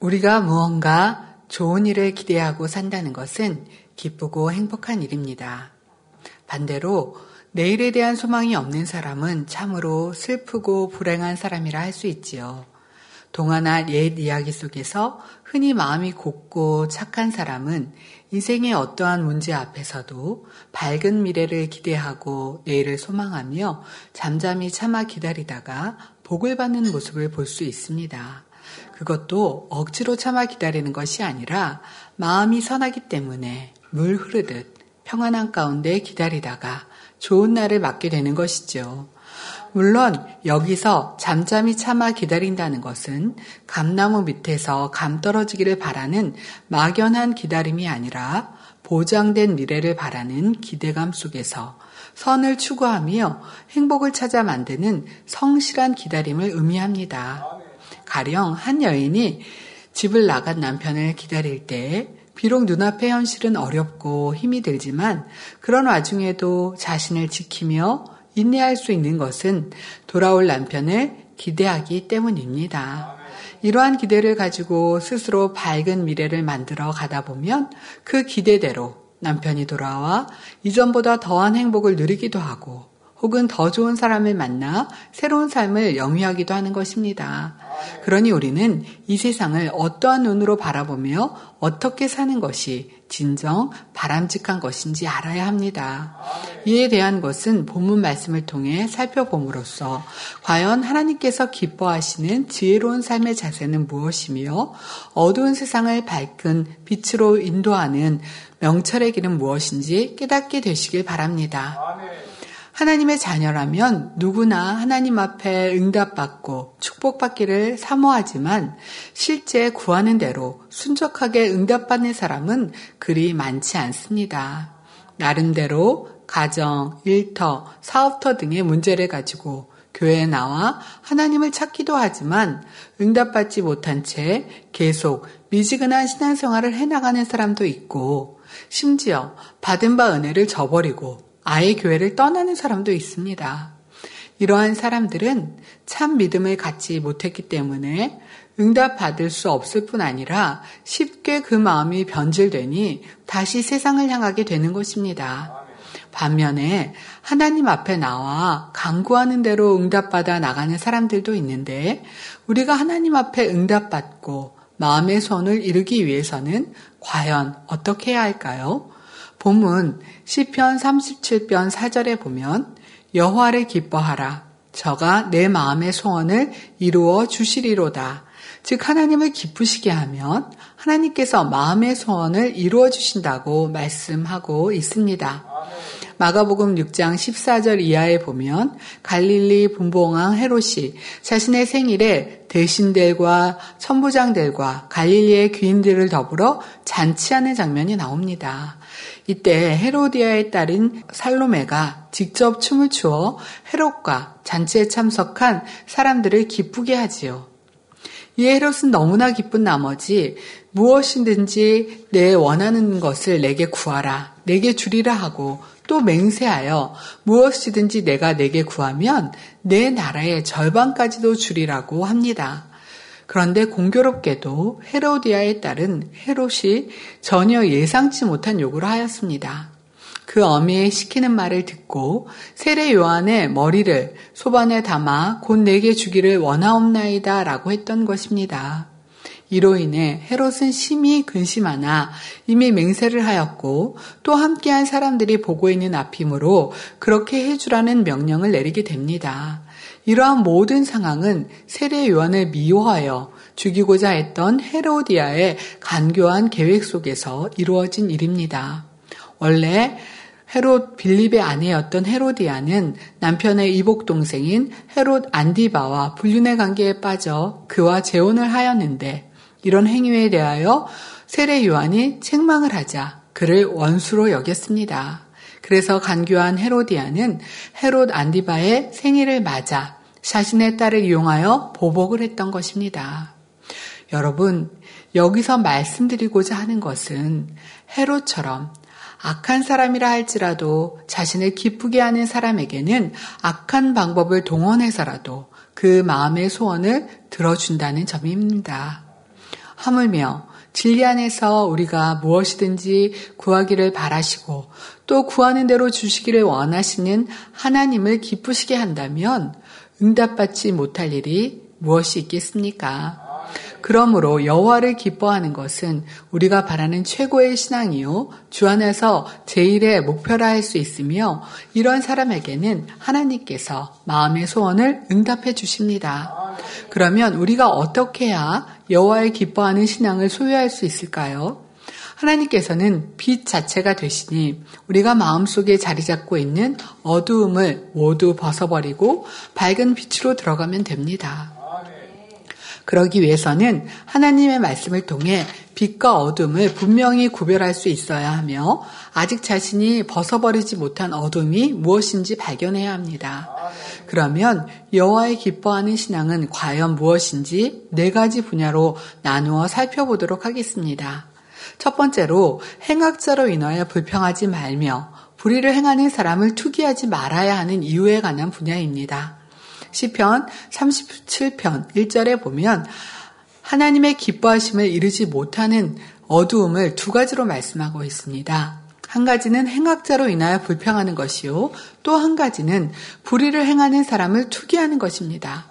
우리가 무언가 좋은 일을 기대하고 산다는 것은 기쁘고 행복한 일입니다. 반대로 내일에 대한 소망이 없는 사람은 참으로 슬프고 불행한 사람이라 할 수 있지요. 동화나 옛 이야기 속에서 흔히 마음이 곱고 착한 사람은 인생의 어떠한 문제 앞에서도 밝은 미래를 기대하고 내일을 소망하며 잠잠히 참아 기다리다가 복을 받는 모습을 볼 수 있습니다. 그것도 억지로 참아 기다리는 것이 아니라 마음이 선하기 때문에 물 흐르듯 평안한 가운데 기다리다가 좋은 날을 맞게 되는 것이죠. 물론 여기서 잠잠히 참아 기다린다는 것은 감나무 밑에서 감 떨어지기를 바라는 막연한 기다림이 아니라 보장된 미래를 바라는 기대감 속에서 선을 추구하며 행복을 찾아 만드는 성실한 기다림을 의미합니다. 가령 한 여인이 집을 나간 남편을 기다릴 때 비록 눈앞의 현실은 어렵고 힘이 들지만 그런 와중에도 자신을 지키며 인내할 수 있는 것은 돌아올 남편을 기대하기 때문입니다. 이러한 기대를 가지고 스스로 밝은 미래를 만들어 가다 보면 그 기대대로 남편이 돌아와 이전보다 더한 행복을 누리기도 하고 혹은 더 좋은 사람을 만나 새로운 삶을 영위하기도 하는 것입니다. 그러니 우리는 이 세상을 어떠한 눈으로 바라보며 어떻게 사는 것이 진정 바람직한 것인지 알아야 합니다. 이에 대한 것은 본문 말씀을 통해 살펴봄으로써 과연 하나님께서 기뻐하시는 지혜로운 삶의 자세는 무엇이며 어두운 세상을 밝은 빛으로 인도하는 명철의 길은 무엇인지 깨닫게 되시길 바랍니다. 하나님의 자녀라면 누구나 하나님 앞에 응답받고 축복받기를 사모하지만 실제 구하는 대로 순적하게 응답받는 사람은 그리 많지 않습니다. 나름대로 가정, 일터, 사업터 등의 문제를 가지고 교회에 나와 하나님을 찾기도 하지만 응답받지 못한 채 계속 미지근한 신앙생활을 해나가는 사람도 있고 심지어 받은 바 은혜를 저버리고 아예 교회를 떠나는 사람도 있습니다. 이러한 사람들은 참 믿음을 갖지 못했기 때문에 응답 받을 수 없을 뿐 아니라 쉽게 그 마음이 변질되니 다시 세상을 향하게 되는 것입니다. 반면에 하나님 앞에 나와 강구하는 대로 응답받아 나가는 사람들도 있는데 우리가 하나님 앞에 응답받고 마음의 손을 이루기 위해서는 과연 어떻게 해야 할까요? 본문 시편 37편 4절에 보면 여호와를 기뻐하라 저가 내 마음의 소원을 이루어 주시리로다. 즉 하나님을 기쁘시게 하면 하나님께서 마음의 소원을 이루어 주신다고 말씀하고 있습니다. 마가복음 6장 14절 이하에 보면 갈릴리 분봉왕 헤롯이 자신의 생일에 대신들과 천부장들과 갈릴리의 귀인들을 더불어 잔치하는 장면이 나옵니다. 이때 헤로디아의 딸인 살로메가 직접 춤을 추어 헤롯과 잔치에 참석한 사람들을 기쁘게 하지요. 이 헤롯은 너무나 기쁜 나머지 무엇이든지 내 원하는 것을 내게 구하라, 내게 주리라 하고 또 맹세하여 무엇이든지 내가 내게 구하면 내 나라의 절반까지도 주리라고 합니다. 그런데 공교롭게도 헤로디아의 딸은 헤롯이 전혀 예상치 못한 요구를 하였습니다. 그 어미의 시키는 말을 듣고 세례 요한의 머리를 소반에 담아 곧 내게 주기를 원하옵나이다 라고 했던 것입니다. 이로 인해 헤롯은 심히 근심하나 이미 맹세를 하였고 또 함께한 사람들이 보고 있는 앞이므로 그렇게 해주라는 명령을 내리게 됩니다. 이러한 모든 상황은 세례 요한을 미워하여 죽이고자 했던 헤로디아의 간교한 계획 속에서 이루어진 일입니다. 원래 헤롯 빌립의 아내였던 헤로디아는 남편의 이복 동생인 헤롯 안디바와 불륜의 관계에 빠져 그와 재혼을 하였는데 이런 행위에 대하여 세례 요한이 책망을 하자 그를 원수로 여겼습니다. 그래서 간교한 헤로디아는 헤롯 안디바의 생일을 맞아 자신의 딸을 이용하여 보복을 했던 것입니다. 여러분, 여기서 말씀드리고자 하는 것은 헤롯처럼 악한 사람이라 할지라도 자신을 기쁘게 하는 사람에게는 악한 방법을 동원해서라도 그 마음의 소원을 들어준다는 점입니다. 하물며 진리 안에서 우리가 무엇이든지 구하기를 바라시고 또 구하는 대로 주시기를 원하시는 하나님을 기쁘시게 한다면 응답받지 못할 일이 무엇이 있겠습니까? 그러므로 여호와를 기뻐하는 것은 우리가 바라는 최고의 신앙이요 주 안에서 제일의 목표라 할 수 있으며 이런 사람에게는 하나님께서 마음의 소원을 응답해 주십니다. 그러면 우리가 어떻게 해야 여호와를 기뻐하는 신앙을 소유할 수 있을까요? 하나님께서는 빛 자체가 되시니 우리가 마음속에 자리 잡고 있는 어두움을 모두 벗어버리고 밝은 빛으로 들어가면 됩니다. 그러기 위해서는 하나님의 말씀을 통해 빛과 어둠을 분명히 구별할 수 있어야 하며 아직 자신이 벗어버리지 못한 어둠이 무엇인지 발견해야 합니다. 그러면 여호와의 기뻐하는 신앙은 과연 무엇인지 네 가지 분야로 나누어 살펴보도록 하겠습니다. 첫 번째로 행악자로 인하여 불평하지 말며 불의를 행하는 사람을 투기하지 말아야 하는 이유에 관한 분야입니다. 시편 37편 1절에 보면 하나님의 기뻐하심을 이루지 못하는 어두움을 두 가지로 말씀하고 있습니다. 한 가지는 행악자로 인하여 불평하는 것이요. 또 한 가지는 불의를 행하는 사람을 투기하는 것입니다.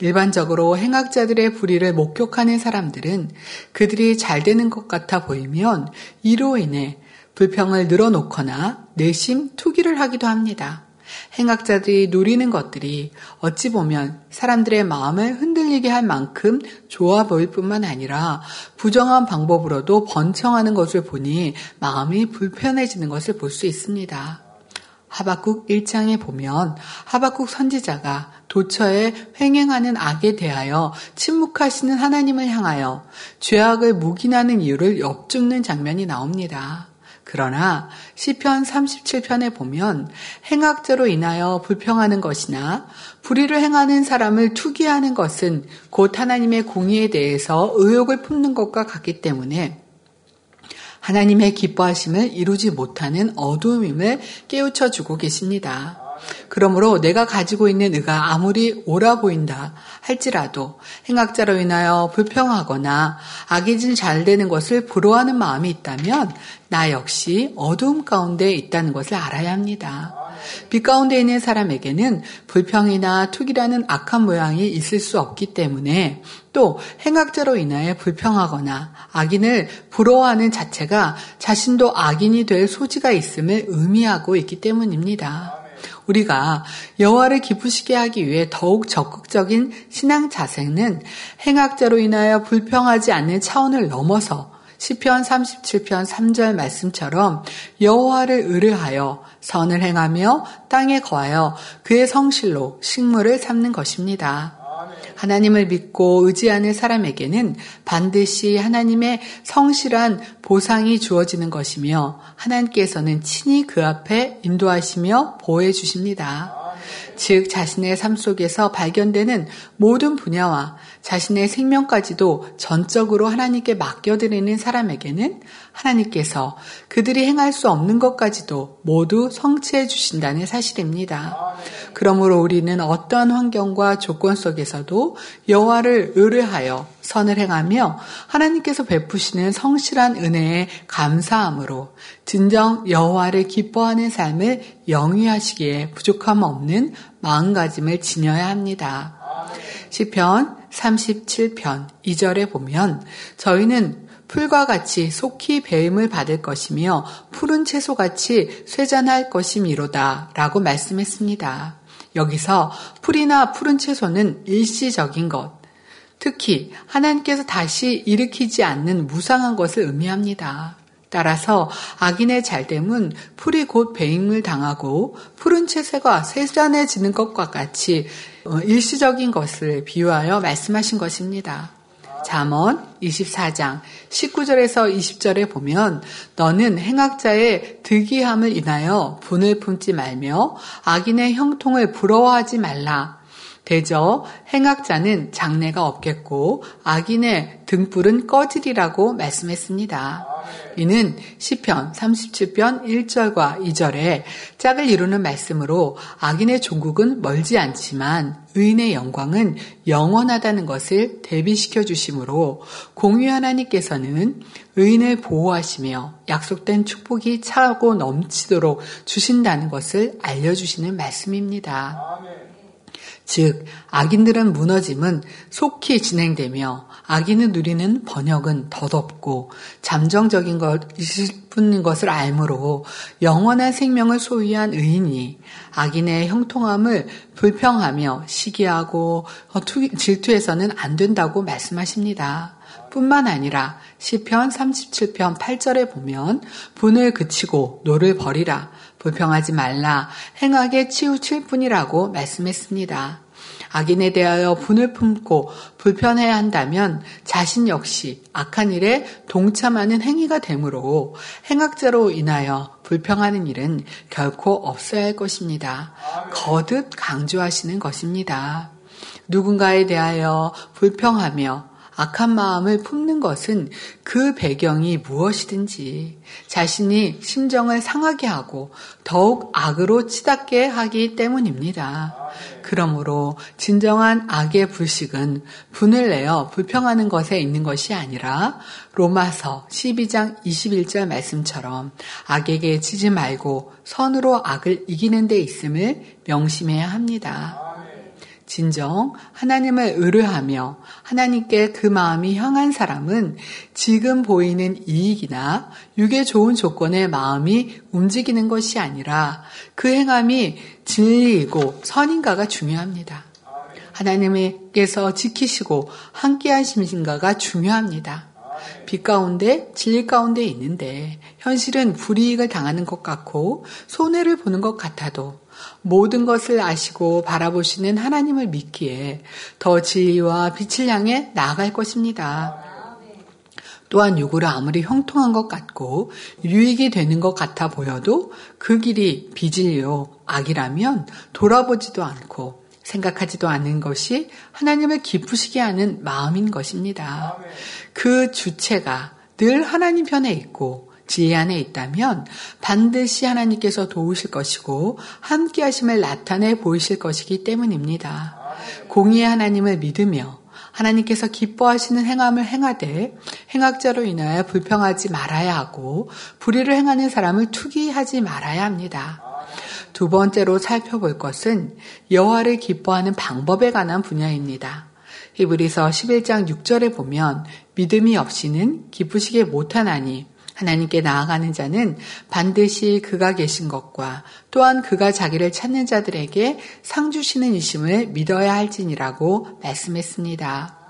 일반적으로 행악자들의 불의를 목격하는 사람들은 그들이 잘 되는 것 같아 보이면 이로 인해 불평을 늘어놓거나 내심 투기를 하기도 합니다. 행악자들이 누리는 것들이 어찌 보면 사람들의 마음을 흔들리게 할 만큼 좋아 보일 뿐만 아니라 부정한 방법으로도 번청하는 것을 보니 마음이 불편해지는 것을 볼 수 있습니다. 하박국 1장에 보면 하박국 선지자가 도처에 횡행하는 악에 대하여 침묵하시는 하나님을 향하여 죄악을 묵인하는 이유를 엿줍는 장면이 나옵니다. 그러나 시편 37편에 보면 행악죄로 인하여 불평하는 것이나 불의를 행하는 사람을 투기하는 것은 곧 하나님의 공의에 대해서 의욕을 품는 것과 같기 때문에 하나님의 기뻐하심을 이루지 못하는 어두움임을 깨우쳐 주고 계십니다. 그러므로 내가 가지고 있는 의가 아무리 옳아 보인다 할지라도 행악자로 인하여 불평하거나 악이 잘 되는 것을 부러워하는 마음이 있다면 나 역시 어두움 가운데 있다는 것을 알아야 합니다. 빛 가운데 있는 사람에게는 불평이나 투기라는 악한 모양이 있을 수 없기 때문에 또 행악자로 인하여 불평하거나 악인을 부러워하는 자체가 자신도 악인이 될 소지가 있음을 의미하고 있기 때문입니다. 우리가 여호와를 기쁘시게 하기 위해 더욱 적극적인 신앙 자세는 행악자로 인하여 불평하지 않는 차원을 넘어서 시편 37편 3절 말씀처럼 여호와를 의뢰하여 선을 행하며 땅에 거하여 그의 성실로 식물을 삼는 것입니다. 하나님을 믿고 의지하는 사람에게는 반드시 하나님의 성실한 보상이 주어지는 것이며 하나님께서는 친히 그 앞에 인도하시며 보호해 주십니다. 즉 자신의 삶 속에서 발견되는 모든 분야와 자신의 생명까지도 전적으로 하나님께 맡겨드리는 사람에게는 하나님께서 그들이 행할 수 없는 것까지도 모두 성취해 주신다는 사실입니다. 그러므로 우리는 어떠한 환경과 조건 속에서도 여호와를 의뢰하여 선을 행하며 하나님께서 베푸시는 성실한 은혜에 감사함으로 진정 여호와를 기뻐하는 삶을 영위하시기에 부족함 없는 마음가짐을 지녀야 합니다. 시편 37편 2절에 보면 저희는 풀과 같이 속히 배임을 받을 것이며 푸른 채소같이 쇠잔할 것이미로다 라고 말씀했습니다. 여기서 풀이나 푸른 채소는 일시적인 것, 특히 하나님께서 다시 일으키지 않는 무상한 것을 의미합니다. 따라서 악인의 잘됨은 풀이 곧 배임을 당하고 푸른 채새가 세잔해지는 것과 같이 어, 일시적인 것을 비유하여 말씀하신 것입니다. 잠언 24장 19절에서 20절에 보면 너는 행악자의 득이함을 인하여 분을 품지 말며 악인의 형통을 부러워하지 말라. 대저 행악자는 장래가 없겠고 악인의 등불은 꺼지리라고 말씀했습니다. 이는 시편 37편 1절과 2절에 짝을 이루는 말씀으로 악인의 종국은 멀지 않지만 의인의 영광은 영원하다는 것을 대비시켜 주심으로 공유 하나님께서는 의인을 보호하시며 약속된 축복이 차고 넘치도록 주신다는 것을 알려주시는 말씀입니다. 즉, 악인들은 무너짐은 속히 진행되며 악인을 누리는 번역은 덧없고 잠정적인 것일 뿐인 것을 알므로 영원한 생명을 소유한 의인이 악인의 형통함을 불평하며 시기하고 질투해서는 안 된다고 말씀하십니다. 뿐만 아니라 시편 37편 8절에 보면 분을 그치고 노를 버리라 불평하지 말라 행악에 치우칠 뿐이라고 말씀했습니다. 악인에 대하여 분을 품고 불편해야 한다면 자신 역시 악한 일에 동참하는 행위가 되므로 행악자로 인하여 불평하는 일은 결코 없어야 할 것입니다. 거듭 강조하시는 것입니다. 누군가에 대하여 불평하며 악한 마음을 품는 것은 그 배경이 무엇이든지 자신이 심정을 상하게 하고 더욱 악으로 치닫게 하기 때문입니다. 그러므로 진정한 악의 불식은 분을 내어 불평하는 것에 있는 것이 아니라 로마서 12장 21절 말씀처럼 악에게 치지 말고 선으로 악을 이기는 데 있음을 명심해야 합니다. 진정 하나님을 의뢰하며 하나님께 그 마음이 향한 사람은 지금 보이는 이익이나 육의 좋은 조건의 마음이 움직이는 것이 아니라 그 행함이 진리이고 선인가가 중요합니다. 하나님께서 지키시고 함께 하심인가가 중요합니다. 빛 가운데 진리 가운데 있는데 현실은 불이익을 당하는 것 같고 손해를 보는 것 같아도 모든 것을 아시고 바라보시는 하나님을 믿기에 더 진리와 빛을 향해 나아갈 것입니다. 또한 요구를 아무리 형통한 것 같고 유익이 되는 것 같아 보여도 그 길이 비진리요 악이라면 돌아보지도 않고 생각하지도 않는 것이 하나님을 기쁘시게 하는 마음인 것입니다. 그 주체가 늘 하나님 편에 있고 지혜 안에 있다면 반드시 하나님께서 도우실 것이고 함께 하심을 나타내 보이실 것이기 때문입니다. 공의의 하나님을 믿으며 하나님께서 기뻐하시는 행함을 행하되 행악자로 인하여 불평하지 말아야 하고 불의를 행하는 사람을 투기하지 말아야 합니다. 두 번째로 살펴볼 것은 여호와를 기뻐하는 방법에 관한 분야입니다. 히브리서 11장 6절에 보면 믿음이 없이는 기쁘시게 못하나니 하나님께 나아가는 자는 반드시 그가 계신 것과 또한 그가 자기를 찾는 자들에게 상 주시는 이심을 믿어야 할지니라고 말씀했습니다.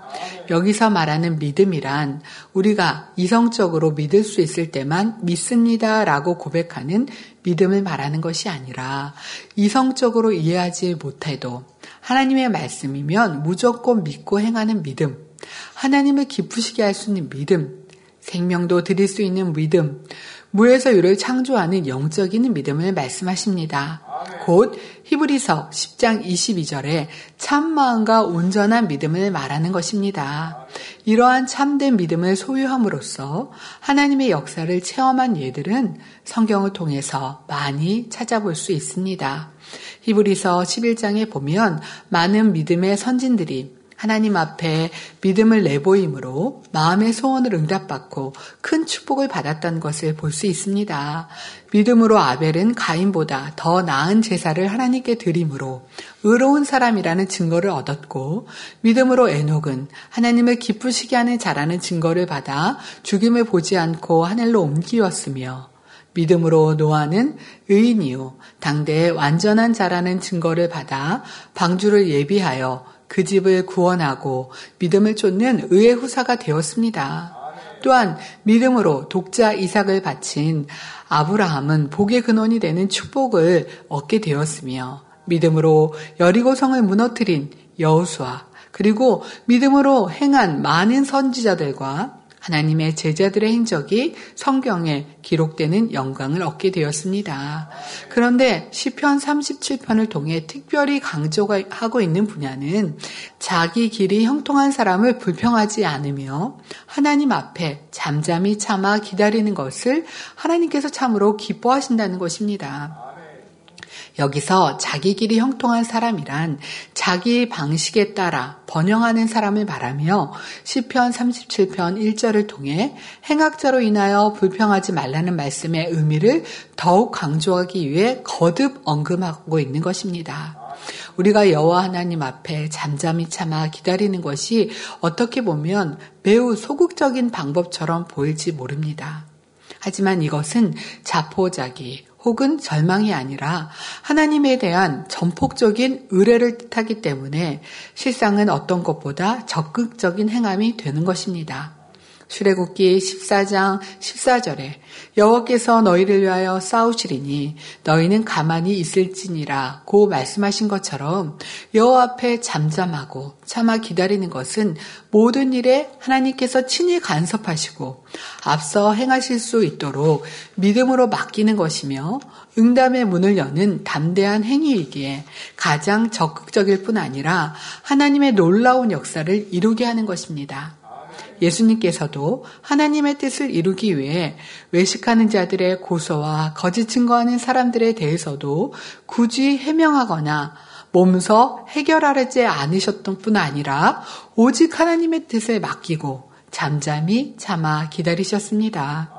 여기서 말하는 믿음이란 우리가 이성적으로 믿을 수 있을 때만 믿습니다 라고 고백하는 믿음을 말하는 것이 아니라 이성적으로 이해하지 못해도 하나님의 말씀이면 무조건 믿고 행하는 믿음, 하나님을 기쁘시게 할 수 있는 믿음, 생명도 드릴 수 있는 믿음, 무에서 유를 창조하는 영적인 믿음을 말씀하십니다. 곧 히브리서 10장 22절에 참 마음과 온전한 믿음을 말하는 것입니다. 이러한 참된 믿음을 소유함으로써 하나님의 역사를 체험한 예들은 성경을 통해서 많이 찾아볼 수 있습니다. 히브리서 11장에 보면 많은 믿음의 선진들이 하나님 앞에 믿음을 내보임으로 마음의 소원을 응답받고 큰 축복을 받았던 것을 볼 수 있습니다. 믿음으로 아벨은 가인보다 더 나은 제사를 하나님께 드림으로 의로운 사람이라는 증거를 얻었고 믿음으로 에녹은 하나님을 기쁘시게 하는 자라는 증거를 받아 죽임을 보지 않고 하늘로 옮기었으며 믿음으로 노아는 의인이요 당대의 완전한 자라는 증거를 받아 방주를 예비하여 그 집을 구원하고 믿음을 쫓는 의의 후사가 되었습니다. 또한 믿음으로 독자 이삭을 바친 아브라함은 복의 근원이 되는 축복을 얻게 되었으며 믿음으로 여리고성을 무너뜨린 여우수아 그리고 믿음으로 행한 많은 선지자들과 하나님의 제자들의 행적이 성경에 기록되는 영광을 얻게 되었습니다. 그런데 시편 37편을 통해 특별히 강조하고 있는 분야는 자기 길이 형통한 사람을 불평하지 않으며 하나님 앞에 잠잠히 참아 기다리는 것을 하나님께서 참으로 기뻐하신다는 것입니다. 여기서 자기 길이 형통한 사람이란 자기 방식에 따라 번영하는 사람을 말하며 시편 37편 1절을 통해 행악자로 인하여 불평하지 말라는 말씀의 의미를 더욱 강조하기 위해 거듭 언급하고 있는 것입니다. 우리가 여호와 하나님 앞에 잠잠히 참아 기다리는 것이 어떻게 보면 매우 소극적인 방법처럼 보일지 모릅니다. 하지만 이것은 자포자기 혹은 절망이 아니라 하나님에 대한 전폭적인 의뢰를 뜻하기 때문에 실상은 어떤 것보다 적극적인 행함이 되는 것입니다. 출애굽기 14장 14절에 여호와께서 너희를 위하여 싸우시리니 너희는 가만히 있을지니라 고 말씀하신 것처럼 여호와 앞에 잠잠하고 참아 기다리는 것은 모든 일에 하나님께서 친히 간섭하시고 앞서 행하실 수 있도록 믿음으로 맡기는 것이며 응답의 문을 여는 담대한 행위이기에 가장 적극적일 뿐 아니라 하나님의 놀라운 역사를 이루게 하는 것입니다. 예수님께서도 하나님의 뜻을 이루기 위해 외식하는 자들의 고소와 거짓 증거하는 사람들에 대해서도 굳이 해명하거나 몸서 해결하지 않으셨던 뿐 아니라 오직 하나님의 뜻에 맡기고 잠잠히 참아 기다리셨습니다.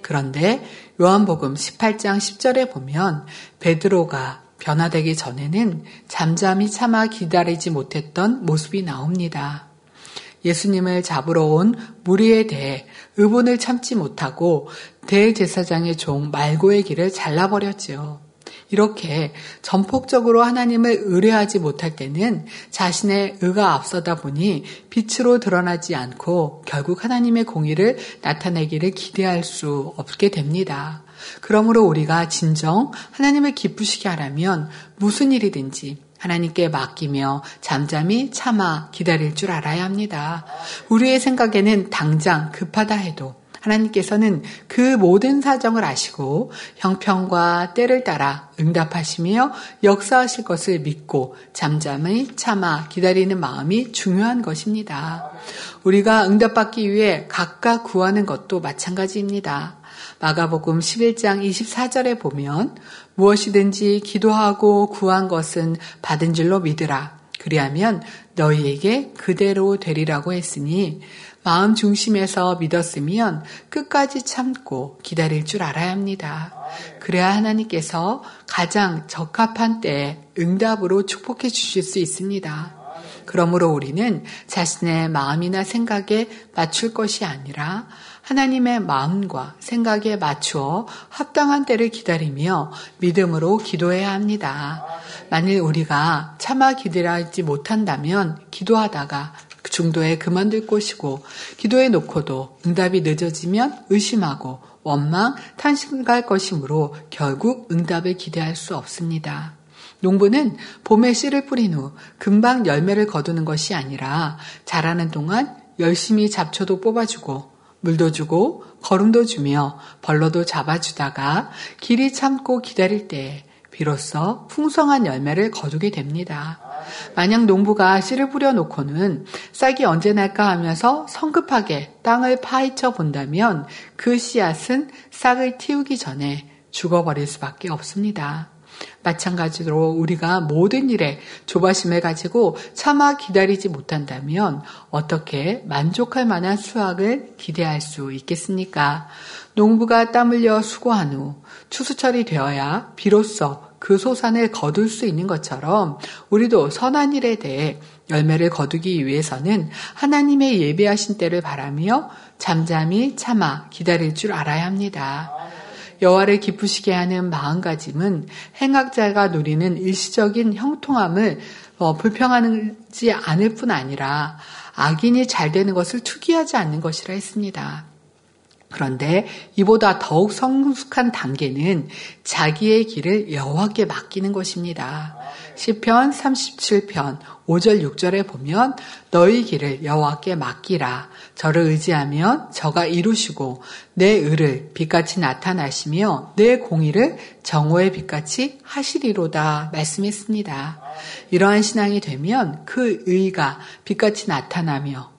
그런데 요한복음 18장 10절에 보면 베드로가 변화되기 전에는 잠잠히 참아 기다리지 못했던 모습이 나옵니다. 예수님을 잡으러 온 무리에 대해 의분을 참지 못하고 대제사장의 종 말고의 길을 잘라버렸지요. 이렇게 전폭적으로 하나님을 의뢰하지 못할 때는 자신의 의가 앞서다 보니 빛으로 드러나지 않고 결국 하나님의 공의를 나타내기를 기대할 수 없게 됩니다. 그러므로 우리가 진정 하나님을 기쁘시게 하려면 무슨 일이든지 하나님께 맡기며 잠잠히 참아 기다릴 줄 알아야 합니다. 우리의 생각에는 당장 급하다 해도 하나님께서는 그 모든 사정을 아시고 형편과 때를 따라 응답하시며 역사하실 것을 믿고 잠잠히 참아 기다리는 마음이 중요한 것입니다. 우리가 응답받기 위해 각각 구하는 것도 마찬가지입니다. 마가복음 11장 24절에 보면 무엇이든지 기도하고 구한 것은 받은 줄로 믿으라. 그리하면 너희에게 그대로 되리라고 했으니 마음 중심에서 믿었으면 끝까지 참고 기다릴 줄 알아야 합니다. 그래야 하나님께서 가장 적합한 때에 응답으로 축복해 주실 수 있습니다. 그러므로 우리는 자신의 마음이나 생각에 맞출 것이 아니라 하나님의 마음과 생각에 맞추어 합당한 때를 기다리며 믿음으로 기도해야 합니다. 만일 우리가 차마 기다리지 못한다면 기도하다가 중도에 그만둘 것이고 기도해 놓고도 응답이 늦어지면 의심하고 원망, 탄식할 것이므로 결국 응답을 기대할 수 없습니다. 농부는 봄에 씨를 뿌린 후 금방 열매를 거두는 것이 아니라 자라는 동안 열심히 잡초도 뽑아주고 물도 주고 거름도 주며 벌러도 잡아주다가 길이 참고 기다릴 때 비로소 풍성한 열매를 거두게 됩니다. 만약 농부가 씨를 뿌려놓고는 싹이 언제 날까 하면서 성급하게 땅을 파헤쳐 본다면 그 씨앗은 싹을 틔우기 전에 죽어버릴 수밖에 없습니다. 마찬가지로 우리가 모든 일에 조바심을 가지고 차마 기다리지 못한다면 어떻게 만족할 만한 수확을 기대할 수 있겠습니까? 농부가 땀 흘려 수고한 후 추수철이 되어야 비로소 그 소산을 거둘 수 있는 것처럼 우리도 선한 일에 대해 열매를 거두기 위해서는 하나님의 예배하신 때를 바라며 잠잠히 참아 기다릴 줄 알아야 합니다. 여호와를 기쁘시게 하는 마음가짐은 행악자가 누리는 일시적인 형통함을 어, 불평하지 않을 뿐 아니라 악인이 잘 되는 것을 투기하지 않는 것이라 했습니다. 그런데 이보다 더욱 성숙한 단계는 자기의 길을 여호와께 맡기는 것입니다. 시편 37편 5절 6절에 보면 너희 길을 여호와께 맡기라 저를 의지하면 저가 이루시고 내 의를 빛같이 나타나시며 내 공의를 정오의 빛같이 하시리로다 말씀했습니다. 이러한 신앙이 되면 그 의가 빛같이 나타나며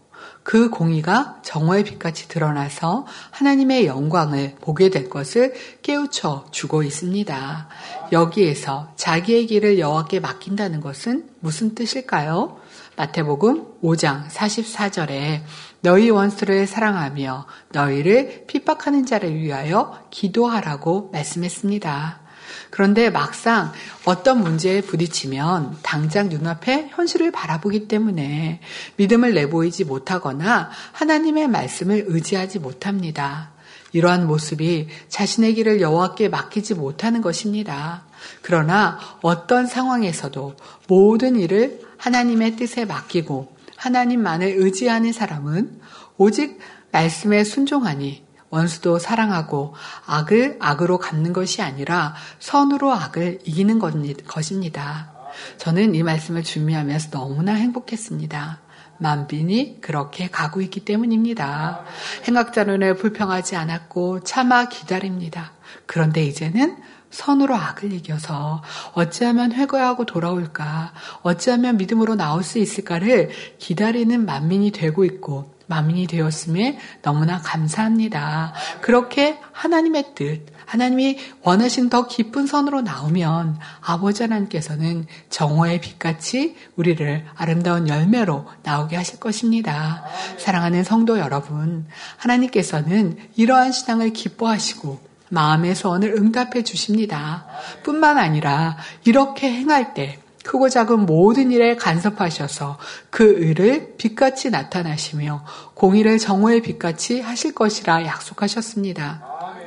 그 공의가 정오의 빛같이 드러나서 하나님의 영광을 보게 될 것을 깨우쳐 주고 있습니다. 여기에서 자기의 길을 여호와께 맡긴다는 것은 무슨 뜻일까요? 마태복음 5장 44절에 너희 원수를 사랑하며 너희를 핍박하는 자를 위하여 기도하라고 말씀했습니다. 그런데 막상 어떤 문제에 부딪히면 당장 눈앞에 현실을 바라보기 때문에 믿음을 내보이지 못하거나 하나님의 말씀을 의지하지 못합니다. 이러한 모습이 자신의 길을 여호와께 맡기지 못하는 것입니다. 그러나 어떤 상황에서도 모든 일을 하나님의 뜻에 맡기고 하나님만을 의지하는 사람은 오직 말씀에 순종하니 원수도 사랑하고 악을 악으로 갚는 것이 아니라 선으로 악을 이기는 것입니다. 저는 이 말씀을 준비하면서 너무나 행복했습니다. 만빈이 그렇게 가고 있기 때문입니다. 행악자론에 불평하지 않았고 차마 기다립니다. 그런데 이제는 선으로 악을 이겨서 어찌하면 회개하고 돌아올까, 어찌하면 믿음으로 나올 수 있을까를 기다리는 만민이 되고 있고 마민이 되었음에 너무나 감사합니다. 그렇게 하나님의 뜻, 하나님이 원하신 더 깊은 선으로 나오면 아버지 하나님께서는 정오의 빛같이 우리를 아름다운 열매로 나오게 하실 것입니다. 사랑하는 성도 여러분, 하나님께서는 이러한 신앙을 기뻐하시고 마음의 소원을 응답해 주십니다. 뿐만 아니라 이렇게 행할 때 크고 작은 모든 일에 간섭하셔서 그 의를 빛같이 나타나시며 공의를 정오의 빛같이 하실 것이라 약속하셨습니다.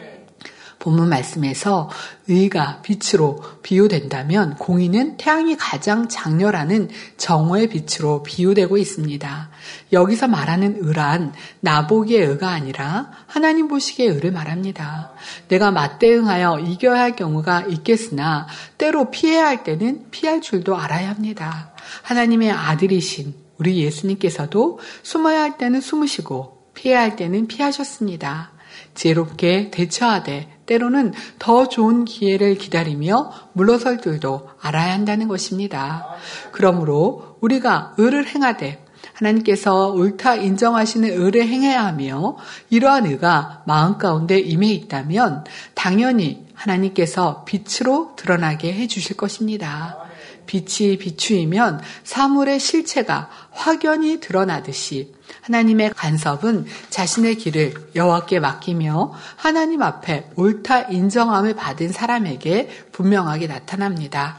본문 말씀에서 의가 빛으로 비유된다면 공의는 태양이 가장 장렬하는 정오의 빛으로 비유되고 있습니다. 여기서 말하는 의란 나보기의 의가 아니라 하나님 보시기의 의를 말합니다. 내가 맞대응하여 이겨야 할 경우가 있겠으나 때로 피해야 할 때는 피할 줄도 알아야 합니다. 하나님의 아들이신 우리 예수님께서도 숨어야 할 때는 숨으시고 피해야 할 때는 피하셨습니다. 지혜롭게 대처하되 때로는 더 좋은 기회를 기다리며 물러설 줄도 알아야 한다는 것입니다. 그러므로 우리가 의를 행하되 하나님께서 옳다 인정하시는 의를 행해야 하며 이러한 의가 마음 가운데 임해 있다면 당연히 하나님께서 빛으로 드러나게 해 주실 것입니다. 빛이 비추이면 사물의 실체가 확연히 드러나듯이 하나님의 간섭은 자신의 길을 여호와께 맡기며 하나님 앞에 옳다 인정함을 받은 사람에게 분명하게 나타납니다.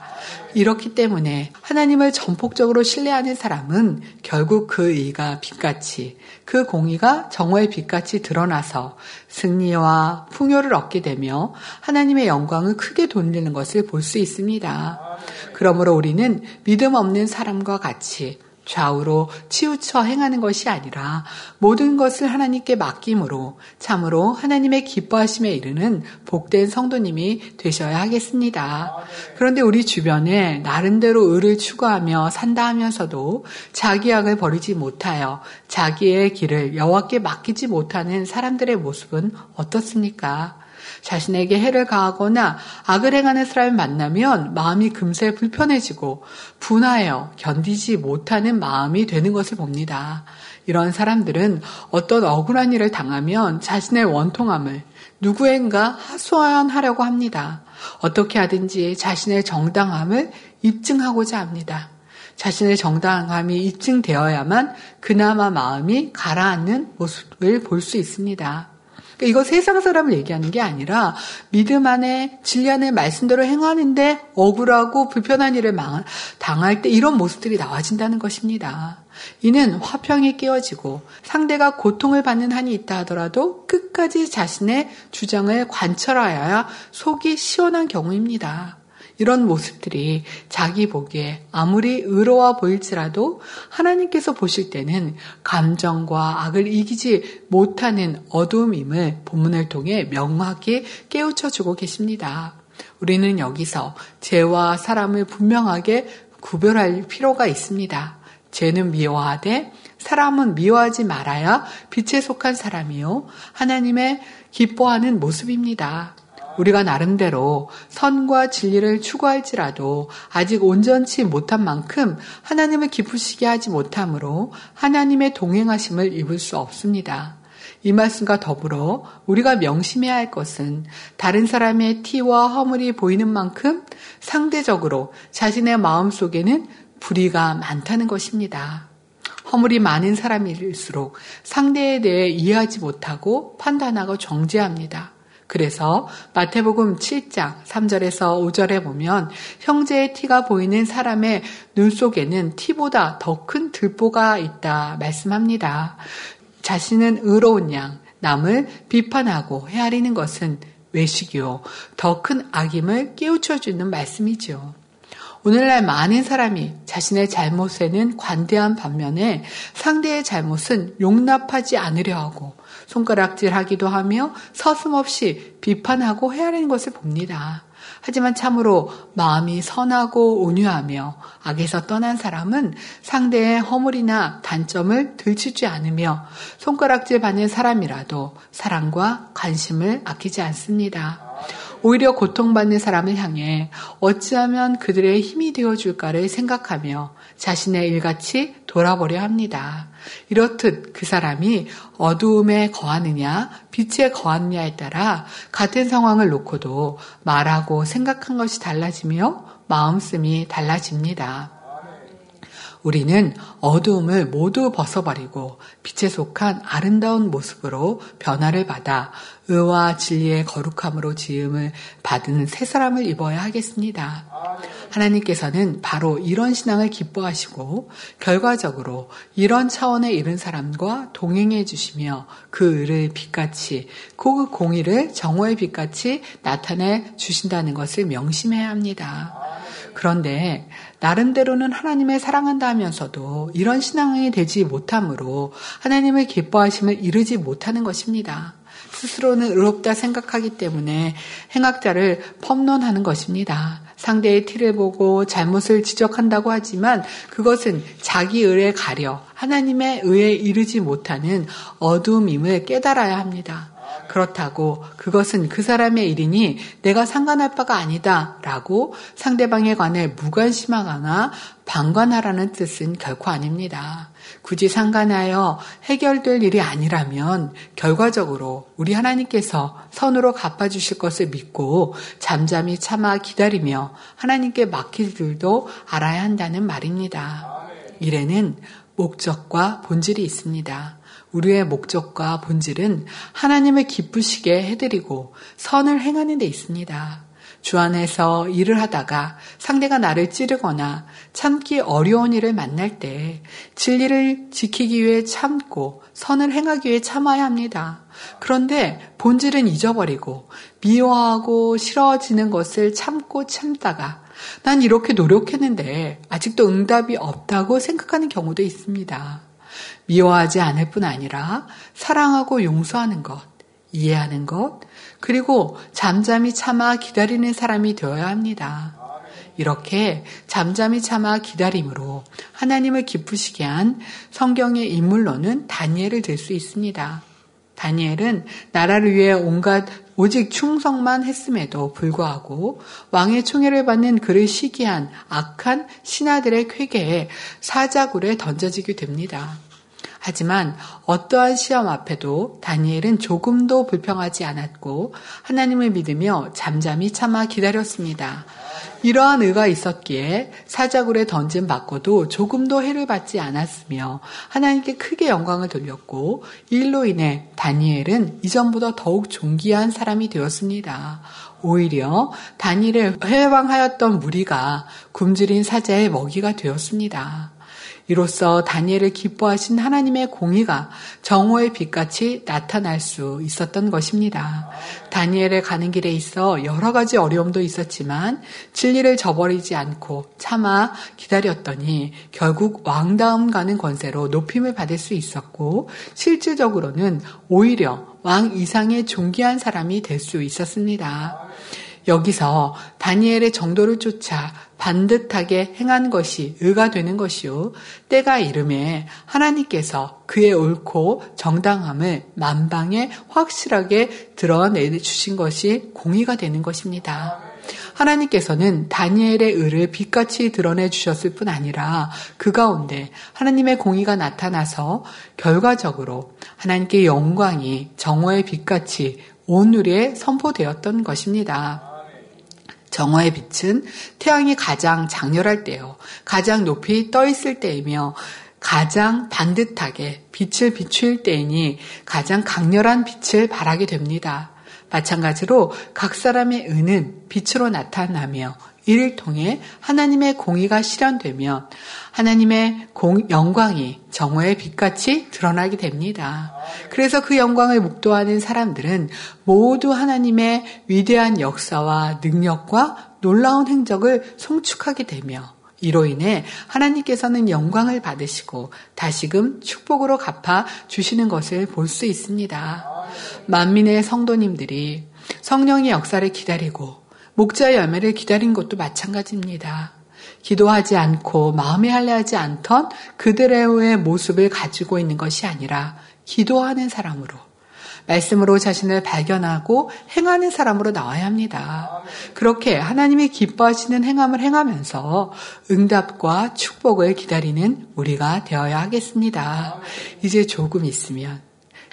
이렇기 때문에 하나님을 전폭적으로 신뢰하는 사람은 결국 그 의가 빛같이 그 공의가 정오의 빛같이 드러나서 승리와 풍요를 얻게 되며 하나님의 영광을 크게 돌리는 것을 볼 수 있습니다. 그러므로 우리는 믿음 없는 사람과 같이 좌우로 치우쳐 행하는 것이 아니라 모든 것을 하나님께 맡김으로 참으로 하나님의 기뻐하심에 이르는 복된 성도님이 되셔야 하겠습니다. 그런데 우리 주변에 나름대로 의를 추구하며 산다 하면서도 자기 악을 버리지 못하여 자기의 길을 여호와께 맡기지 못하는 사람들의 모습은 어떻습니까? 자신에게 해를 가하거나 악을 행하는 사람을 만나면 마음이 금세 불편해지고 분하여 견디지 못하는 마음이 되는 것을 봅니다. 이런 사람들은 어떤 억울한 일을 당하면 자신의 원통함을 누구인가 하소연하려고 합니다. 어떻게 하든지 자신의 정당함을 입증하고자 합니다. 자신의 정당함이 입증되어야만 그나마 마음이 가라앉는 모습을 볼 수 있습니다. 그러니까 이거 세상 사람을 얘기하는 게 아니라 믿음 안에 진리 안에 말씀대로 행하는데 억울하고 불편한 일을 당할 때 이런 모습들이 나와진다는 것입니다. 이는 화평이 깨어지고 상대가 고통을 받는 한이 있다 하더라도 끝까지 자신의 주장을 관철하여야 속이 시원한 경우입니다. 이런 모습들이 자기 보기에 아무리 의로워 보일지라도 하나님께서 보실 때는 감정과 악을 이기지 못하는 어두움임을 본문을 통해 명확히 깨우쳐 주고 계십니다. 우리는 여기서 죄와 사람을 분명하게 구별할 필요가 있습니다. 죄는 미워하되 사람은 미워하지 말아야 빛에 속한 사람이요. 하나님의 기뻐하는 모습입니다. 우리가 나름대로 선과 진리를 추구할지라도 아직 온전치 못한 만큼 하나님을 기쁘시게 하지 못하므로 하나님의 동행하심을 입을 수 없습니다. 이 말씀과 더불어 우리가 명심해야 할 것은 다른 사람의 티와 허물이 보이는 만큼 상대적으로 자신의 마음 속에는 불의가 많다는 것입니다. 허물이 많은 사람일수록 상대에 대해 이해하지 못하고 판단하고 정죄합니다. 그래서 마태복음 7장 3절에서 5절에 보면 형제의 티가 보이는 사람의 눈 속에는 티보다 더 큰 들보가 있다 말씀합니다. 자신은 의로운 양, 남을 비판하고 헤아리는 것은 외식이요. 더 큰 악임을 깨우쳐주는 말씀이지요. 오늘날 많은 사람이 자신의 잘못에는 관대한 반면에 상대의 잘못은 용납하지 않으려 하고 손가락질 하기도 하며 서슴없이 비판하고 헤아리는 것을 봅니다. 하지만 참으로 마음이 선하고 온유하며 악에서 떠난 사람은 상대의 허물이나 단점을 들추지 않으며 손가락질 받는 사람이라도 사랑과 관심을 아끼지 않습니다. 오히려 고통받는 사람을 향해 어찌하면 그들의 힘이 되어줄까를 생각하며 자신의 일같이 돌아보려 합니다. 이렇듯 그 사람이 어두움에 거하느냐, 빛에 거하느냐에 따라 같은 상황을 놓고도 말하고 생각한 것이 달라지며 마음씀이 달라집니다. 우리는 어두움을 모두 벗어버리고 빛에 속한 아름다운 모습으로 변화를 받아 의와 진리의 거룩함으로 지음을 받은 새 사람을 입어야 하겠습니다. 하나님께서는 바로 이런 신앙을 기뻐하시고 결과적으로 이런 차원에 이른 사람과 동행해 주시며 그 의를 빛같이 그 공의를 정오의 빛같이 나타내 주신다는 것을 명심해야 합니다. 그런데 나름대로는 하나님을 사랑한다 하면서도 이런 신앙이 되지 못하므로 하나님을 기뻐하심을 이루지 못하는 것입니다. 스스로는 의롭다 생각하기 때문에 행악자를 펌론하는 것입니다. 상대의 티를 보고 잘못을 지적한다고 하지만 그것은 자기 의에 가려 하나님의 의에 이르지 못하는 어둠임을 깨달아야 합니다. 그렇다고 그것은 그 사람의 일이니 내가 상관할 바가 아니다 라고 상대방에 관해 무관심하거나 방관하라는 뜻은 결코 아닙니다. 굳이 상관하여 해결될 일이 아니라면 결과적으로 우리 하나님께서 선으로 갚아주실 것을 믿고 잠잠히 참아 기다리며 하나님께 맡길 줄도 알아야 한다는 말입니다. 일에는 목적과 본질이 있습니다. 우리의 목적과 본질은 하나님을 기쁘시게 해드리고 선을 행하는 데 있습니다. 주 안에서 일을 하다가 상대가 나를 찌르거나 참기 어려운 일을 만날 때 진리를 지키기 위해 참고 선을 행하기 위해 참아야 합니다. 그런데 본질은 잊어버리고 미워하고 싫어지는 것을 참고 참다가 난 이렇게 노력했는데 아직도 응답이 없다고 생각하는 경우도 있습니다. 미워하지 않을 뿐 아니라 사랑하고 용서하는 것, 이해하는 것, 그리고 잠잠히 참아 기다리는 사람이 되어야 합니다. 이렇게 잠잠히 참아 기다림으로 하나님을 기쁘시게 한 성경의 인물로는 다니엘을 들 수 있습니다. 다니엘은 나라를 위해 온갖 오직 충성만 했음에도 불구하고 왕의 총애를 받는 그를 시기한 악한 신하들의 쾌계에 사자굴에 던져지게 됩니다. 하지만 어떠한 시험 앞에도 다니엘은 조금도 불평하지 않았고 하나님을 믿으며 잠잠히 참아 기다렸습니다. 이러한 의가 있었기에 사자굴에 던진 받고도 조금도 해를 받지 않았으며 하나님께 크게 영광을 돌렸고 일로 인해 다니엘은 이전보다 더욱 존귀한 사람이 되었습니다. 오히려 다니엘을 해방하였던 무리가 굶주린 사자의 먹이가 되었습니다. 이로써 다니엘을 기뻐하신 하나님의 공의가 정오의 빛같이 나타날 수 있었던 것입니다. 다니엘의 가는 길에 있어 여러 가지 어려움도 있었지만 진리를 저버리지 않고 참아 기다렸더니 결국 왕다움 가는 권세로 높임을 받을 수 있었고 실질적으로는 오히려 왕 이상의 존귀한 사람이 될 수 있었습니다. 여기서 다니엘의 정도를 쫓아 반듯하게 행한 것이 의가 되는 것이요. 때가 이름에 하나님께서 그의 옳고 정당함을 만방에 확실하게 드러내 주신 것이 공의가 되는 것입니다. 하나님께서는 다니엘의 의를 빛같이 드러내 주셨을 뿐 아니라 그 가운데 하나님의 공의가 나타나서 결과적으로 하나님께 영광이 정오의 빛같이 온누리에 선포되었던 것입니다. 정화의 빛은 태양이 가장 장렬할 때요. 가장 높이 떠 있을 때이며 가장 반듯하게 빛을 비출 때이니 가장 강렬한 빛을 발하게 됩니다. 마찬가지로 각 사람의 은은 빛으로 나타나며 이를 통해 하나님의 공의가 실현되면 하나님의 공, 영광이 정오의 빛같이 드러나게 됩니다. 그래서 그 영광을 묵도하는 사람들은 모두 하나님의 위대한 역사와 능력과 놀라운 행적을 송축하게 되며 이로 인해 하나님께서는 영광을 받으시고 다시금 축복으로 갚아 주시는 것을 볼 수 있습니다. 만민의 성도님들이 성령의 역사를 기다리고 목자의 열매를 기다린 것도 마찬가지입니다. 기도하지 않고 마음에 할례하지 않던 그들의 모습을 가지고 있는 것이 아니라 기도하는 사람으로 말씀으로 자신을 발견하고 행하는 사람으로 나와야 합니다. 그렇게 하나님이 기뻐하시는 행함을 행하면서 응답과 축복을 기다리는 우리가 되어야 하겠습니다. 이제 조금 있으면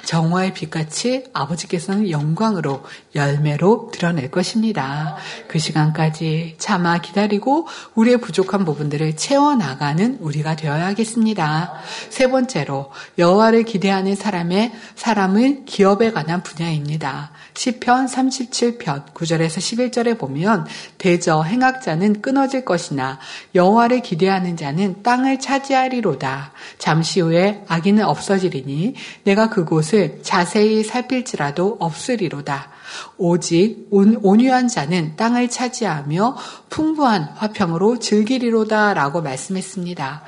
정화의 빛같이 아버지께서는 영광으로 열매로 드러낼 것입니다. 그 시간까지 참아 기다리고 우리의 부족한 부분들을 채워나가는 우리가 되어야겠습니다. 세 번째로 여호와를 기대하는 사람의 사람을 기업에 관한 분야입니다. 시편 37편 9절에서 11절에 보면 대저 행악자는 끊어질 것이나 여호와를 기대하는 자는 땅을 차지하리로다. 잠시 후에 악인은 없어지리니 내가 그곳을 자세히 살필지라도 없으리로다. 오직 온유한 자는 땅을 차지하며 풍부한 화평으로 즐기리로다라고 말씀했습니다.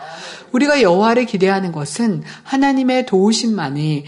우리가 여호와를 기대하는 것은 하나님의 도우심만이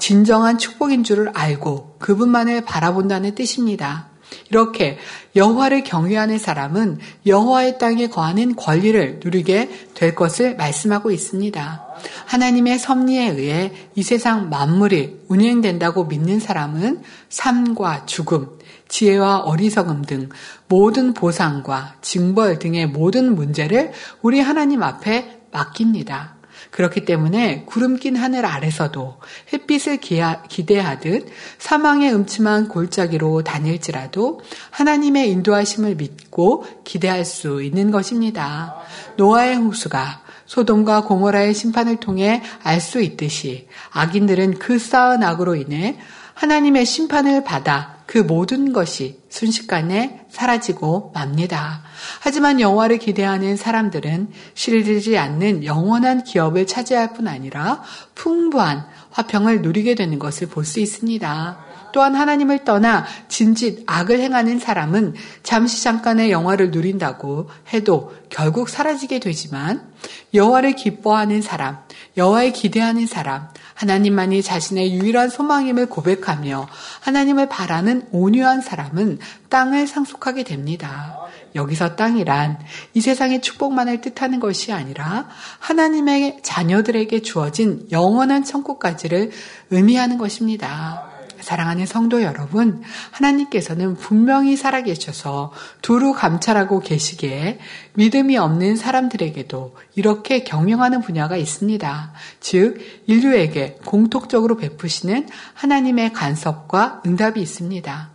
진정한 축복인 줄을 알고 그분만을 바라본다는 뜻입니다. 이렇게 여호와를 경외하는 사람은 여호와의 땅에 거하는 권리를 누리게 될 것을 말씀하고 있습니다. 하나님의 섭리에 의해 이 세상 만물이 운행된다고 믿는 사람은 삶과 죽음, 지혜와 어리석음 등 모든 보상과 징벌 등의 모든 문제를 우리 하나님 앞에 맡깁니다. 그렇기 때문에 구름 낀 하늘 아래서도 햇빛을 기대하듯 사망의 음침한 골짜기로 다닐지라도 하나님의 인도하심을 믿고 기대할 수 있는 것입니다. 노아의 호수가 소돔과 고모라의 심판을 통해 알 수 있듯이 악인들은 그 쌓은 악으로 인해 하나님의 심판을 받아 그 모든 것이 순식간에 사라지고 맙니다. 하지만 여호와를 기대하는 사람들은 실리지 않는 영원한 기업을 차지할 뿐 아니라 풍부한 화평을 누리게 되는 것을 볼 수 있습니다. 또한 하나님을 떠나 진짓 악을 행하는 사람은 잠시 잠깐의 영화를 누린다고 해도 결국 사라지게 되지만 여호와를 기뻐하는 사람, 여호와에 기대하는 사람, 하나님만이 자신의 유일한 소망임을 고백하며 하나님을 바라는 온유한 사람은 땅을 상속하게 됩니다. 여기서 땅이란 이 세상의 축복만을 뜻하는 것이 아니라 하나님의 자녀들에게 주어진 영원한 천국까지를 의미하는 것입니다. 사랑하는 성도 여러분, 하나님께서는 분명히 살아계셔서 두루 감찰하고 계시기에 믿음이 없는 사람들에게도 이렇게 경영하는 분야가 있습니다. 즉, 인류에게 공통적으로 베푸시는 하나님의 간섭과 응답이 있습니다.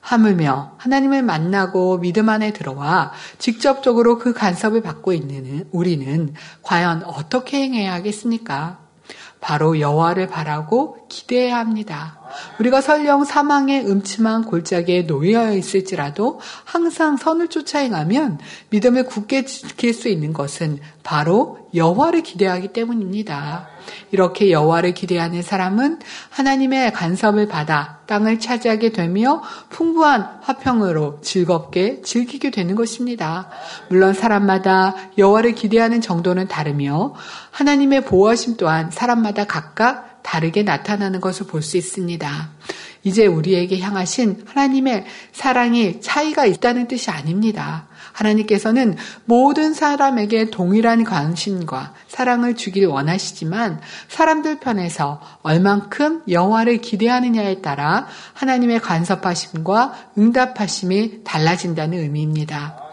하물며 하나님을 만나고 믿음 안에 들어와 직접적으로 그 간섭을 받고 있는 우리는 과연 어떻게 행해야 하겠습니까? 바로 여호와를 바라고 기대해야 합니다. 우리가 설령 사망의 음침한 골짜기에 놓여 있을지라도 항상 선을 쫓아 행하면 믿음을 굳게 지킬 수 있는 것은 바로 여호와를 기대하기 때문입니다. 이렇게 여호와를 기대하는 사람은 하나님의 간섭을 받아 땅을 차지하게 되며 풍부한 화평으로 즐겁게 즐기게 되는 것입니다. 물론 사람마다 여호와를 기대하는 정도는 다르며 하나님의 보호하심 또한 사람마다 각각 다르게 나타나는 것을 볼 수 있습니다. 이제 우리에게 향하신 하나님의 사랑이 차이가 있다는 뜻이 아닙니다. 하나님께서는 모든 사람에게 동일한 관심과 사랑을 주길 원하시지만 사람들 편에서 얼만큼 영화를 기대하느냐에 따라 하나님의 간섭하심과 응답하심이 달라진다는 의미입니다.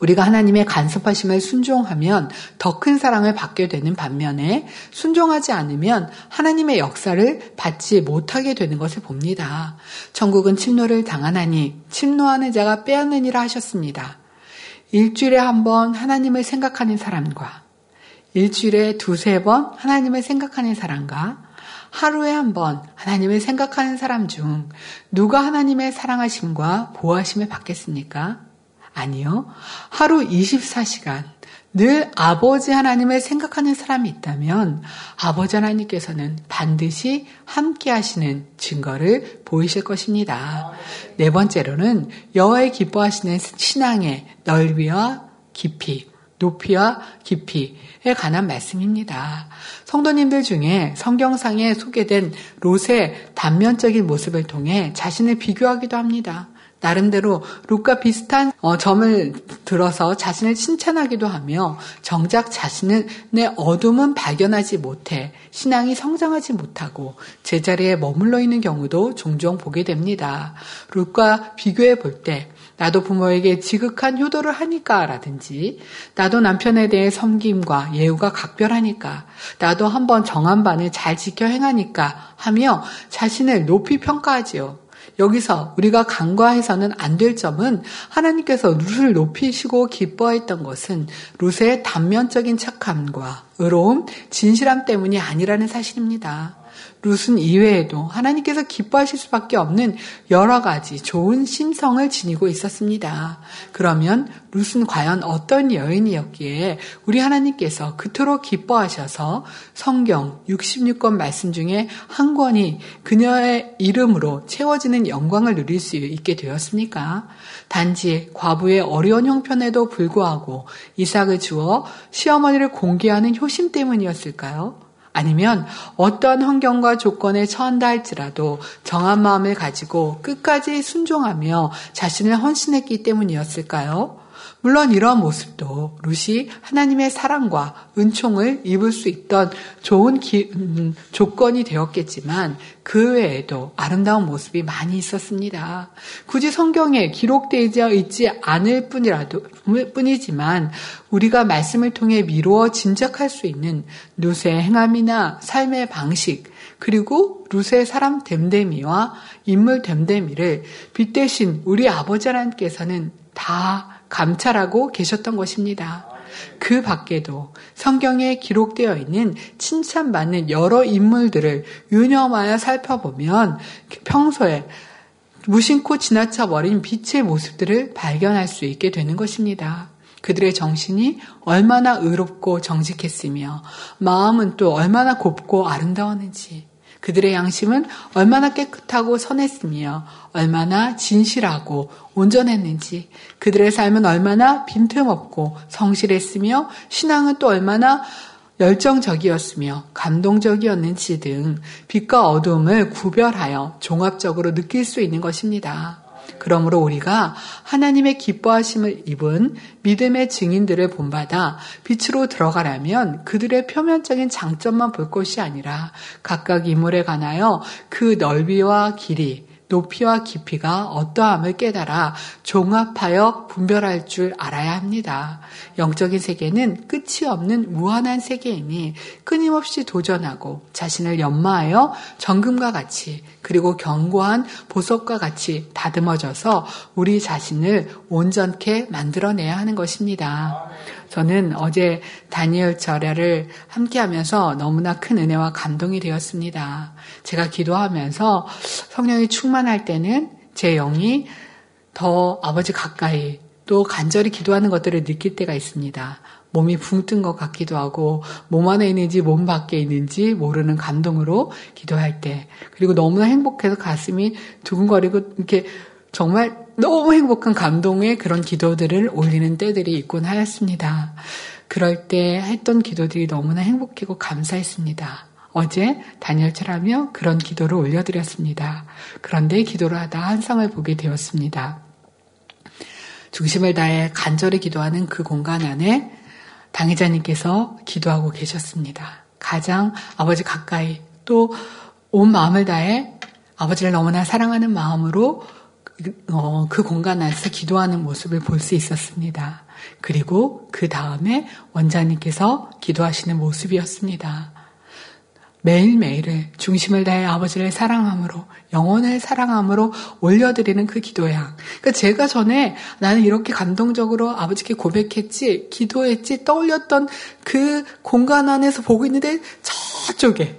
우리가 하나님의 간섭하심을 순종하면 더 큰 사랑을 받게 되는 반면에 순종하지 않으면 하나님의 역사를 받지 못하게 되는 것을 봅니다. 천국은 침노를 당하나니 침노하는 자가 빼앗느니라 하셨습니다. 일주일에 한 번 하나님을 생각하는 사람과 일주일에 두세 번 하나님을 생각하는 사람과 하루에 한 번 하나님을 생각하는 사람 중 누가 하나님의 사랑하심과 보호하심을 받겠습니까? 아니요. 하루 24시간 늘 아버지 하나님을 생각하는 사람이 있다면 아버지 하나님께서는 반드시 함께 하시는 증거를 보이실 것입니다. 네 번째로는 여호와의 기뻐하시는 신앙의 넓이와 깊이, 높이와 깊이에 관한 말씀입니다. 성도님들 중에 성경상에 소개된 롯의 단면적인 모습을 통해 자신을 비교하기도 합니다. 나름대로 룩과 비슷한 어, 점을 들어서 자신을 칭찬하기도 하며 정작 자신의 어둠은 발견하지 못해 신앙이 성장하지 못하고 제자리에 머물러 있는 경우도 종종 보게 됩니다. 룩과 비교해 볼 때 나도 부모에게 지극한 효도를 하니까 라든지 나도 남편에 대해 섬김과 예우가 각별하니까 나도 한번 정한 반을 잘 지켜 행하니까 하며 자신을 높이 평가하지요. 여기서 우리가 간과해서는 안 될 점은 하나님께서 룻을 높이시고 기뻐했던 것은 룻의 단면적인 착함과 의로움, 진실함 때문이 아니라는 사실입니다. 룻은 이외에도 하나님께서 기뻐하실 수밖에 없는 여러 가지 좋은 심성을 지니고 있었습니다. 그러면 룻은 과연 어떤 여인이었기에 우리 하나님께서 그토록 기뻐하셔서 성경 66권 말씀 중에 한 권이 그녀의 이름으로 채워지는 영광을 누릴 수 있게 되었습니까? 단지 과부의 어려운 형편에도 불구하고 이삭을 주어 시어머니를 공개하는 효심 때문이었을까요? 아니면 어떠한 환경과 조건에 처한다 할지라도 정한 마음을 가지고 끝까지 순종하며 자신을 헌신했기 때문이었을까요? 물론 이러한 모습도 루시 하나님의 사랑과 은총을 입을 수 있던 좋은 기, 음, 조건이 되었겠지만 그 외에도 아름다운 모습이 많이 있었습니다. 굳이 성경에 기록되어 있지 않을 뿐이라도 뿐이지만 우리가 말씀을 통해 미루어 짐작할 수 있는 루스의 행함이나 삶의 방식 그리고 루스의 사람 됨됨이와 인물 됨됨이를 빗대신 우리 아버지 하나님께서는 다 감찰하고 계셨던 것입니다. 그 밖에도 성경에 기록되어 있는 칭찬받는 여러 인물들을 유념하여 살펴보면 평소에 무심코 지나쳐 버린 빛의 모습들을 발견할 수 있게 되는 것입니다. 그들의 정신이 얼마나 의롭고 정직했으며 마음은 또 얼마나 곱고 아름다웠는지 그들의 양심은 얼마나 깨끗하고 선했으며 얼마나 진실하고 온전했는지 그들의 삶은 얼마나 빈틈없고 성실했으며 신앙은 또 얼마나 열정적이었으며 감동적이었는지 등 빛과 어둠을 구별하여 종합적으로 느낄 수 있는 것입니다. 그러므로 우리가 하나님의 기뻐하심을 입은 믿음의 증인들을 본받아 빛으로 들어가려면 그들의 표면적인 장점만 볼 것이 아니라 각각 인물에 관하여 그 넓이와 길이, 높이와 깊이가 어떠함을 깨달아 종합하여 분별할 줄 알아야 합니다. 영적인 세계는 끝이 없는 무한한 세계이니 끊임없이 도전하고 자신을 연마하여 정금과 같이 그리고 견고한 보석과 같이 다듬어져서 우리 자신을 온전케 만들어내야 하는 것입니다. 저는 어제 다니엘 절야를 함께 하면서 너무나 큰 은혜와 감동이 되었습니다. 제가 기도하면서 성령이 충만할 때는 제 영이 더 아버지 가까이 또 간절히 기도하는 것들을 느낄 때가 있습니다. 몸이 붕 뜬 것 같기도 하고 몸 안에 있는지 몸 밖에 있는지 모르는 감동으로 기도할 때 그리고 너무나 행복해서 가슴이 두근거리고 이렇게 정말 너무 행복한 감동의 그런 기도들을 올리는 때들이 있곤 하였습니다. 그럴 때 했던 기도들이 너무나 행복하고 감사했습니다. 어제 단열철하며 그런 기도를 올려드렸습니다. 그런데 기도를 하다 한상을 보게 되었습니다. 중심을 다해 간절히 기도하는 그 공간 안에 당회자님께서 기도하고 계셨습니다. 가장 아버지 가까이 또 온 마음을 다해 아버지를 너무나 사랑하는 마음으로 어, 그 공간 안에서 기도하는 모습을 볼 수 있었습니다. 그리고 그 다음에 원장님께서 기도하시는 모습이었습니다. 매일매일을 중심을 다해 아버지를 사랑함으로 영혼을 사랑함으로 올려드리는 그 기도양. 그러니까 제가 전에 나는 이렇게 감동적으로 아버지께 고백했지, 기도했지, 떠올렸던 그 공간 안에서 보고 있는데 저쪽에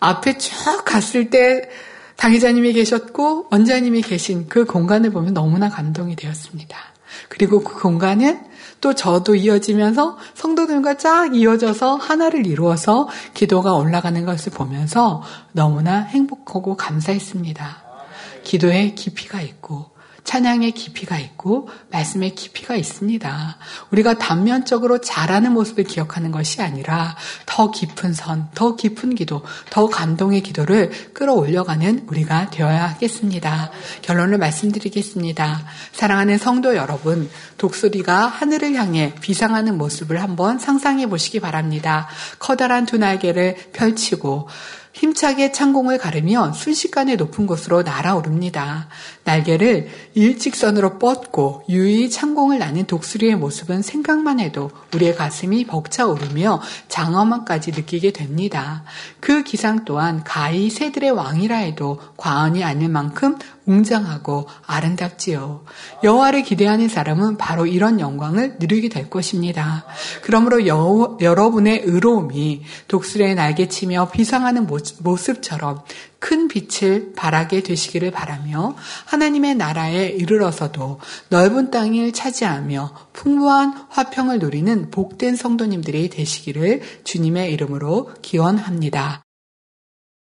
앞에 쭉 갔을 때 당회자님이 계셨고 원자님이 계신 그 공간을 보면 너무나 감동이 되었습니다. 그리고 그 공간은 또 저도 이어지면서 성도들과 쫙 이어져서 하나를 이루어서 기도가 올라가는 것을 보면서 너무나 행복하고 감사했습니다. 기도에 깊이가 있고 찬양의 깊이가 있고 말씀의 깊이가 있습니다. 우리가 단면적으로 잘하는 모습을 기억하는 것이 아니라 더 깊은 선, 더 깊은 기도, 더 감동의 기도를 끌어올려가는 우리가 되어야 하겠습니다. 결론을 말씀드리겠습니다. 사랑하는 성도 여러분, 독수리가 하늘을 향해 비상하는 모습을 한번 상상해 보시기 바랍니다. 커다란 두 날개를 펼치고 힘차게 창공을 가르며 순식간에 높은 곳으로 날아오릅니다. 날개를 일직선으로 뻗고 유유히 창공을 나는 독수리의 모습은 생각만 해도 우리의 가슴이 벅차오르며 장엄함까지 느끼게 됩니다. 그 기상 또한 가히 새들의 왕이라 해도 과언이 아닐 만큼 웅장하고 아름답지요. 여호와를 기대하는 사람은 바로 이런 영광을 누리게 될 것입니다. 그러므로 여, 여러분의 의로움이 독수리의 날개치며 비상하는 모습처럼 큰 빛을 발하게 되시기를 바라며 하나님의 나라에 이르러서도 넓은 땅을 차지하며 풍부한 화평을 누리는 복된 성도님들이 되시기를 주님의 이름으로 기원합니다.